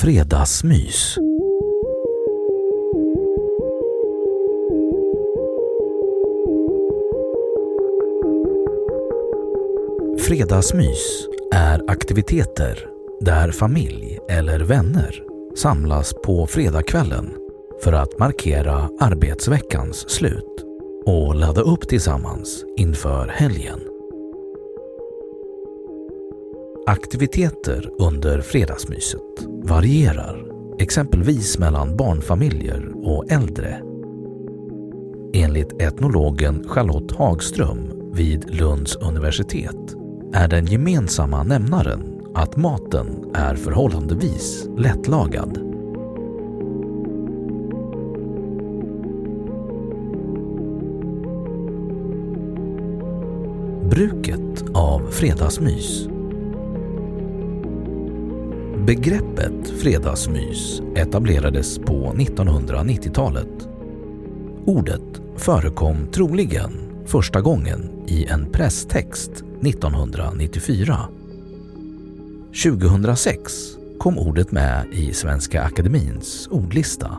Fredagsmys. Fredagsmys är aktiviteter där familj eller vänner samlas på fredagskvällen för att markera arbetsveckans slut och ladda upp tillsammans inför helgen. Aktiviteter under fredagsmyset varierar, exempelvis mellan barnfamiljer och äldre. Enligt etnologen Charlotte Hagström vid Lunds universitet är den gemensamma nämnaren att maten är förhållandevis lättlagad. Bruket av fredagsmys Begreppet fredagsmys etablerades på 1990-talet. Ordet förekom troligen första gången i en presstext 1994. 2006 kom ordet med i Svenska Akademins ordlista.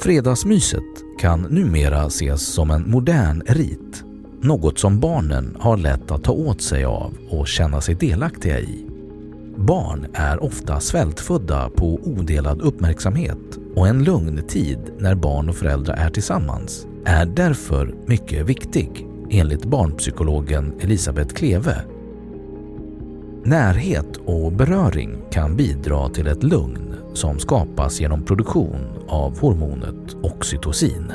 Fredagsmyset kan numera ses som en modern rit något som barnen har lätt att ta åt sig av och känna sig delaktiga i. Barn är ofta svältfödda på odelad uppmärksamhet och en lugn tid när barn och föräldrar är tillsammans är därför mycket viktig enligt barnpsykologen Elisabeth Kleve. Närhet och beröring kan bidra till ett lugn som skapas genom produktion av hormonet oxytocin.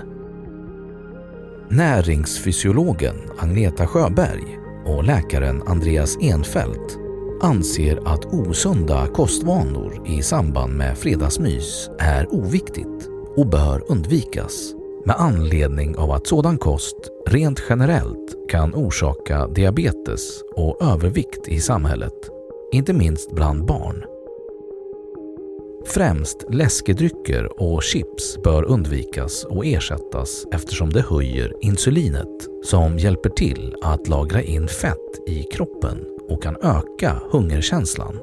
Näringsfysiologen Agneta Sjöberg och läkaren Andreas Enfeldt anser att osunda kostvanor i samband med fredagsmys är oviktigt och bör undvikas med anledning av att sådan kost rent generellt kan orsaka diabetes och övervikt i samhället, inte minst bland barn. Främst läskedrycker och chips bör undvikas och ersättas eftersom det höjer insulinet som hjälper till att lagra in fett i kroppen och kan öka hungerkänslan.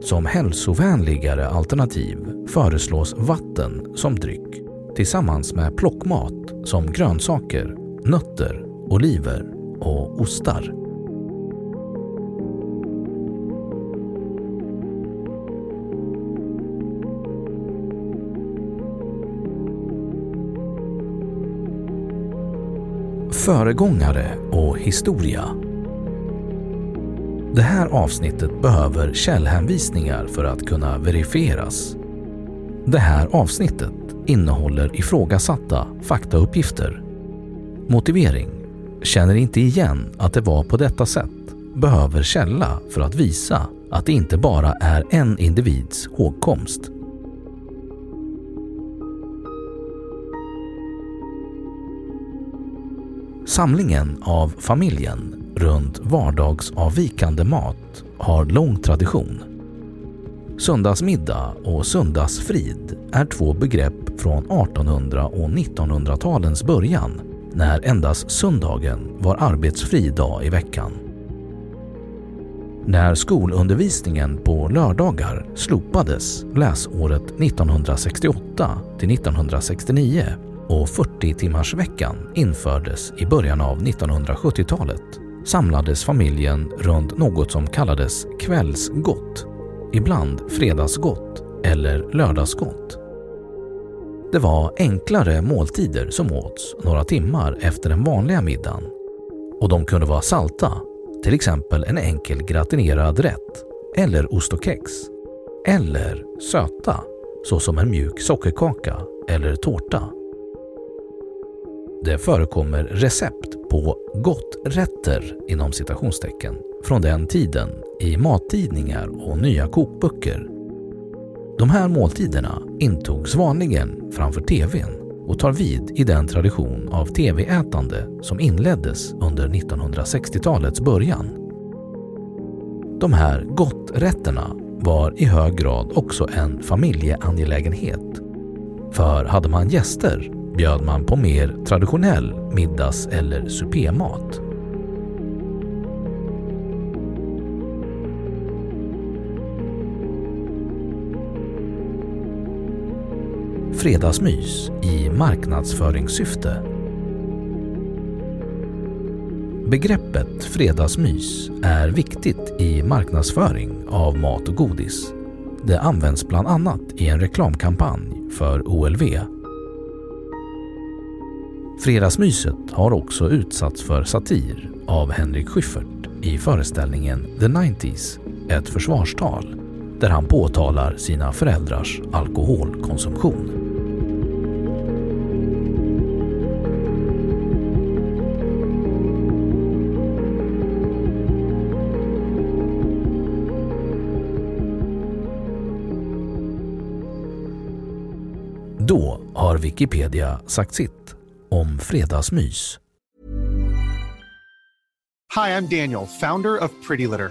Som hälsovänligare alternativ föreslås vatten som dryck tillsammans med plockmat som grönsaker, nötter, oliver och ostar. Föregångare och historia Det här avsnittet behöver källhänvisningar för att kunna verifieras. Det här avsnittet innehåller ifrågasatta faktauppgifter. Motivering. Känner inte igen att det var på detta sätt. Behöver källa för att visa att det inte bara är en individs hågkomst. Samlingen av familjen runt vardagsavvikande mat har lång tradition. Söndagsmiddag och söndagsfrid är två begrepp från 1800 och 1900-talens början när endast söndagen var arbetsfri dag i veckan. När skolundervisningen på lördagar slopades läsåret 1968 till 1969 och 40-timmarsveckan infördes i början av 1970-talet samlades familjen runt något som kallades kvällsgott, ibland fredagsgott eller lördagsgott. Det var enklare måltider som åts några timmar efter den vanliga middagen och de kunde vara salta, till exempel en enkel gratinerad rätt eller ost och kex. Eller söta, såsom en mjuk sockerkaka eller tårta. Det förekommer recept på gotträtter inom citationstecken från den tiden i mattidningar och nya kokböcker. De här måltiderna intogs vanligen framför TVn och tar vid i den tradition av TV-ätande som inleddes under 1960-talets början. De här gotträtterna var i hög grad också en familjeangelägenhet. För hade man gäster bjöd man på mer traditionell middags eller supémat. Fredagsmys i marknadsföringssyfte. Begreppet fredagsmys är viktigt i marknadsföring av mat och godis. Det används bland annat i en reklamkampanj för OLV Fredagsmyset har också utsatts för satir av Henrik Schyffert i föreställningen The 90s, ett försvarstal, där han påtalar sina föräldrars alkoholkonsumtion. Då har Wikipedia sagt sitt om fredagsmys. Hi, I'm Daniel, founder of Pretty Litter.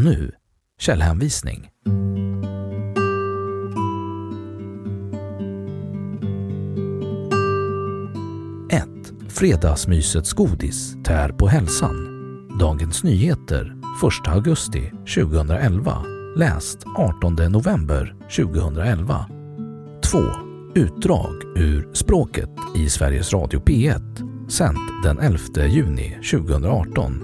Och nu källhänvisning. Fredagsmysets godis tär på hälsan. Dagens Nyheter 1 augusti 2011. Läst 18 november 2011. 2. Utdrag ur Språket i Sveriges Radio P1 sänt den 11 juni 2018.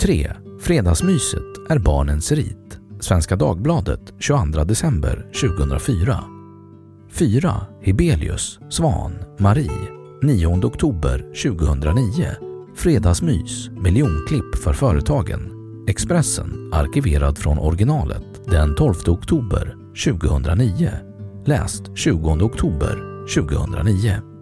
3. Fredagsmyset är barnens rit. Svenska Dagbladet 22 december 2004. 4. Hibelius, Svan, Marie 9 oktober 2009. Fredagsmys, miljonklipp för företagen. Expressen, arkiverad från originalet den 12 oktober 2009. Läst 20 oktober 2009.